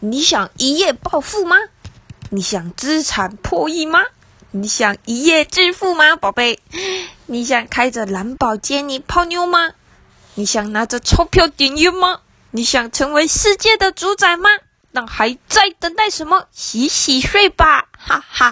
你想一夜暴富吗？你想资产破亿吗？你想一夜致富吗，宝贝？你想开着蓝宝坚尼泡妞吗？你想拿着钞票点烟吗？你想成为世界的主宰吗？那还在等待什么？洗洗睡吧，哈哈。